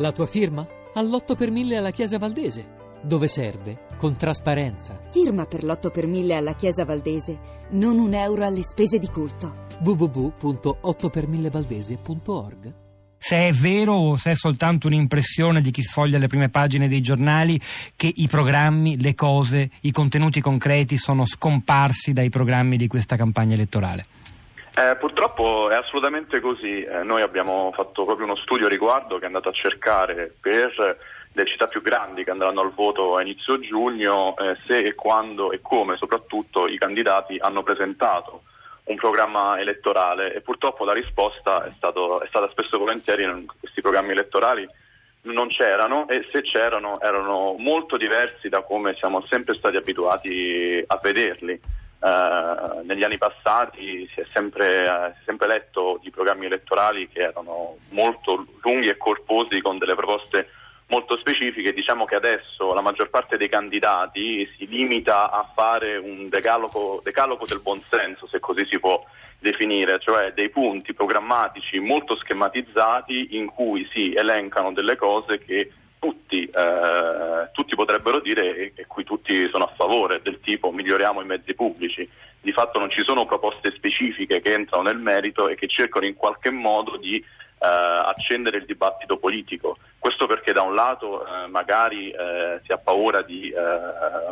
La tua firma? All'8 per 1000 alla Chiesa Valdese. Dove serve? Con trasparenza. Firma per l'8 per 1000 alla Chiesa Valdese. Non un euro alle spese di culto. www.8per1000valdese.org se è vero o se è soltanto un'impressione di chi sfoglia le prime pagine dei giornali che i programmi, le cose, i contenuti concreti sono scomparsi dai programmi di questa campagna elettorale. Eh, purtroppo è assolutamente così. Eh, noi abbiamo fatto proprio uno studio riguardo che è andato a cercare per le città più grandi che andranno al voto a inizio giugno eh, se e quando e come soprattutto i candidati hanno presentato un programma elettorale e purtroppo la risposta è, stato, è stata spesso e volentieri in questi programmi elettorali non c'erano e se c'erano erano molto diversi da come siamo sempre stati abituati a vederli. Uh, negli anni passati si è, sempre, è sempre letto di programmi elettorali che erano molto lunghi e corposi con delle proposte molto specifiche. Diciamo che adesso la maggior parte dei candidati si limita a fare un decalogo, decalogo del buonsenso, se così si può definire, cioè dei punti programmatici molto schematizzati in cui si elencano delle cose che tutti, eh, tutti potrebbero dire e, e cui tutti sono a favore, del tipo miglioriamo i mezzi pubblici. Di fatto non ci sono proposte specifiche che entrano nel merito e che cercano in qualche modo di eh, accendere il dibattito politico. Questo perché da un lato eh, magari eh, si ha paura di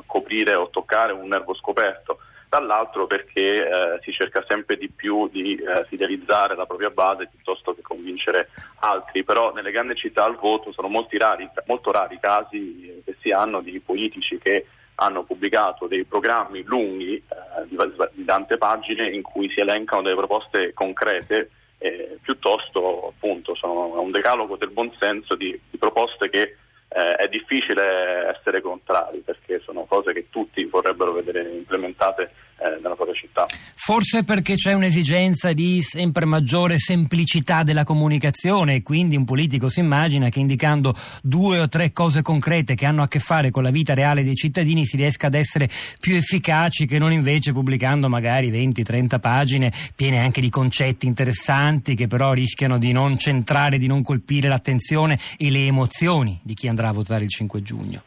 coprire o toccare un nervo scoperto, dall'altro perché si cerca sempre di più di fidelizzare la propria base piuttosto che convincere altri, però nelle grandi città al voto sono rari, molto rari i casi che si hanno di politici che hanno pubblicato dei programmi lunghi eh, di, di, tante pagine in cui si elencano delle proposte concrete eh, piuttosto appunto sono un decalogo del buonsenso di, di proposte che eh, è difficile essere contrari perché sono cose che tutti vorrebbero vedere implementate eh, nella propria città. Forse perché c'è un'esigenza di sempre maggiore semplicità della comunicazione e quindi un politico si immagina che indicando due o tre cose concrete che hanno a che fare con la vita reale dei cittadini si riesca ad essere più efficaci che non invece pubblicando magari 20-30 pagine piene anche di concetti interessanti che però rischiano di non centrare, di non colpire l'attenzione e le emozioni di chi andrà a votare il 5 giugno.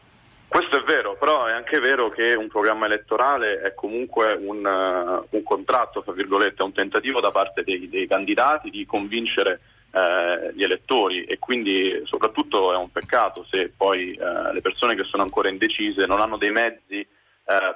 Però è anche vero che un programma elettorale è comunque un, uh, un contratto, tra virgolette, un tentativo da parte dei, dei candidati di convincere uh, gli elettori e quindi soprattutto è un peccato se poi uh, le persone che sono ancora indecise non hanno dei mezzi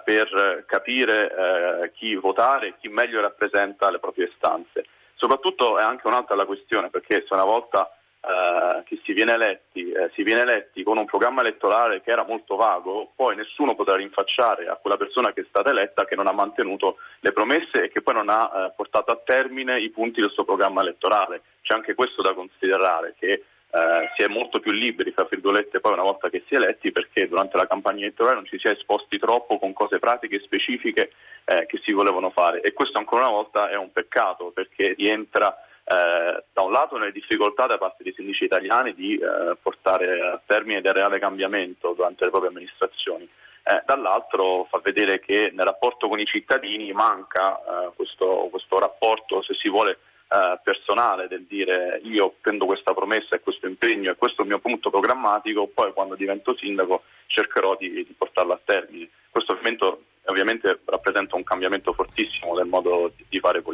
per capire chi votare e chi meglio rappresenta le proprie istanze. Soprattutto è anche un'altra la questione perché se una volta eh, che si viene, eletti, eh, si viene eletti con un programma elettorale che era molto vago, poi nessuno potrà rinfacciare a quella persona che è stata eletta che non ha mantenuto le promesse e che poi non ha eh, portato a termine i punti del suo programma elettorale. C'è anche questo da considerare, che Uh, si è molto più liberi, fra virgolette, poi una volta che si è eletti, perché durante la campagna elettorale non ci si è esposti troppo con cose pratiche specifiche eh, che si volevano fare. E questo ancora una volta è un peccato, perché rientra eh, da un lato nelle difficoltà da parte dei sindaci italiani di eh, portare a termine del reale cambiamento durante le proprie amministrazioni, eh, dall'altro fa vedere che nel rapporto con i cittadini manca eh, questo, questo, rapporto, se si vuole, eh, personale del dire io prendo questa promessa e questo impegno e questo è il mio punto programmatico, poi quando divento sindaco cercherò di, di portarlo a termine. Questo ovviamente ovviamente rappresenta un cambiamento fortissimo del modo di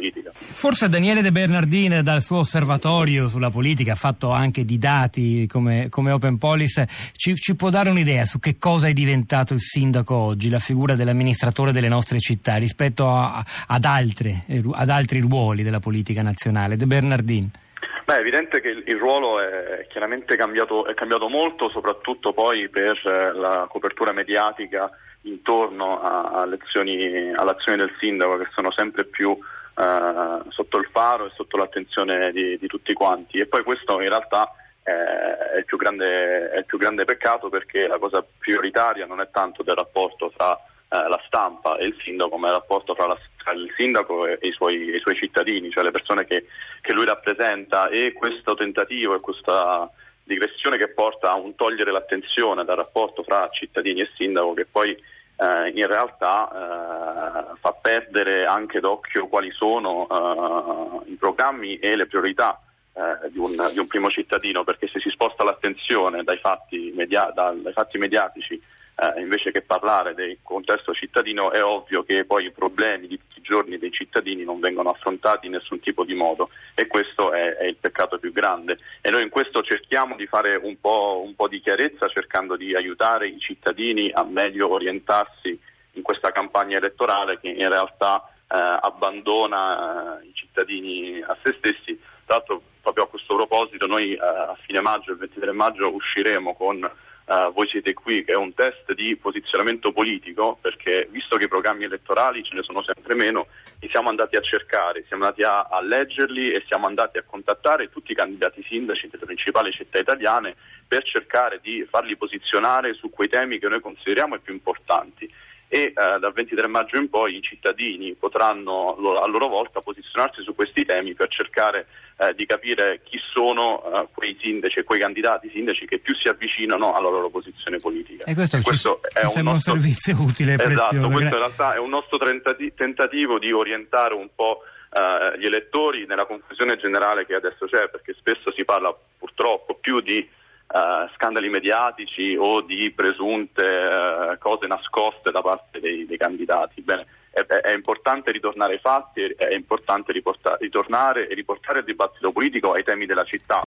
politica. Forse Daniele De Bernardin dal suo osservatorio sulla politica, fatto anche di dati come, come Open Police, ci, ci, può dare un'idea su che cosa è diventato il sindaco oggi, la figura dell'amministratore delle nostre città rispetto a, ad, altre, ad altri ruoli della politica nazionale. De Bernardin. Beh, è evidente che il, ruolo è chiaramente cambiato, è cambiato molto, soprattutto poi per eh, la copertura mediatica intorno all'azione del sindaco che sono sempre più uh, sotto il faro e sotto l'attenzione di, di, tutti quanti. E poi questo in realtà è il, grande, è il, più grande, peccato perché la cosa prioritaria non è tanto del rapporto tra uh, la stampa e il sindaco ma il rapporto tra, la, tra il sindaco e, i suoi, e, i suoi, cittadini, cioè le persone che, che lui rappresenta. E questo tentativo e questa digressione che porta a un togliere l'attenzione dal rapporto fra cittadini e sindaco che poi eh, in realtà eh, fa perdere anche d'occhio quali sono eh, i programmi e le priorità eh, di, un, di, un, primo cittadino, perché se si sposta l'attenzione dai fatti, media, dai fatti mediatici eh, invece che parlare del contesto cittadino, è ovvio che poi i problemi di tutti i giorni dei cittadini non vengono affrontati in nessun tipo di modo e questo è, è il peccato più grande. E noi in questo cerchiamo di fare un po', un po' di chiarezza, cercando di aiutare i cittadini a meglio orientarsi in questa campagna elettorale che in realtà eh, abbandona eh, i cittadini a se stessi. Tra l'altro proprio a questo proposito noi eh, a fine maggio, il 23 maggio, usciremo con Uh, voi siete qui, che è un test di posizionamento politico, perché visto che i programmi elettorali ce ne sono sempre meno, li siamo andati a cercare, siamo andati a, a leggerli e siamo andati a contattare tutti i candidati sindaci delle principali città italiane per cercare di farli posizionare su quei temi che noi consideriamo i più importanti e eh, dal 23 maggio in poi i cittadini potranno a loro volta posizionarsi su questi temi per cercare eh, di capire chi sono eh, quei sindaci e quei candidati sindaci che più si avvicinano alla loro posizione politica. E questo, e questo ci, è un, nostro... un, servizio utile. Esatto, prezioso. questo in realtà è un nostro tentativo di orientare un po' eh, gli elettori nella confusione generale che adesso c'è, perché spesso si parla purtroppo più di Uh, scandali mediatici o di presunte uh, cose nascoste da parte dei, dei candidati. Bene, è, è, importante ritornare ai fatti, è importante riportare, ritornare e riportare il dibattito politico ai temi della città.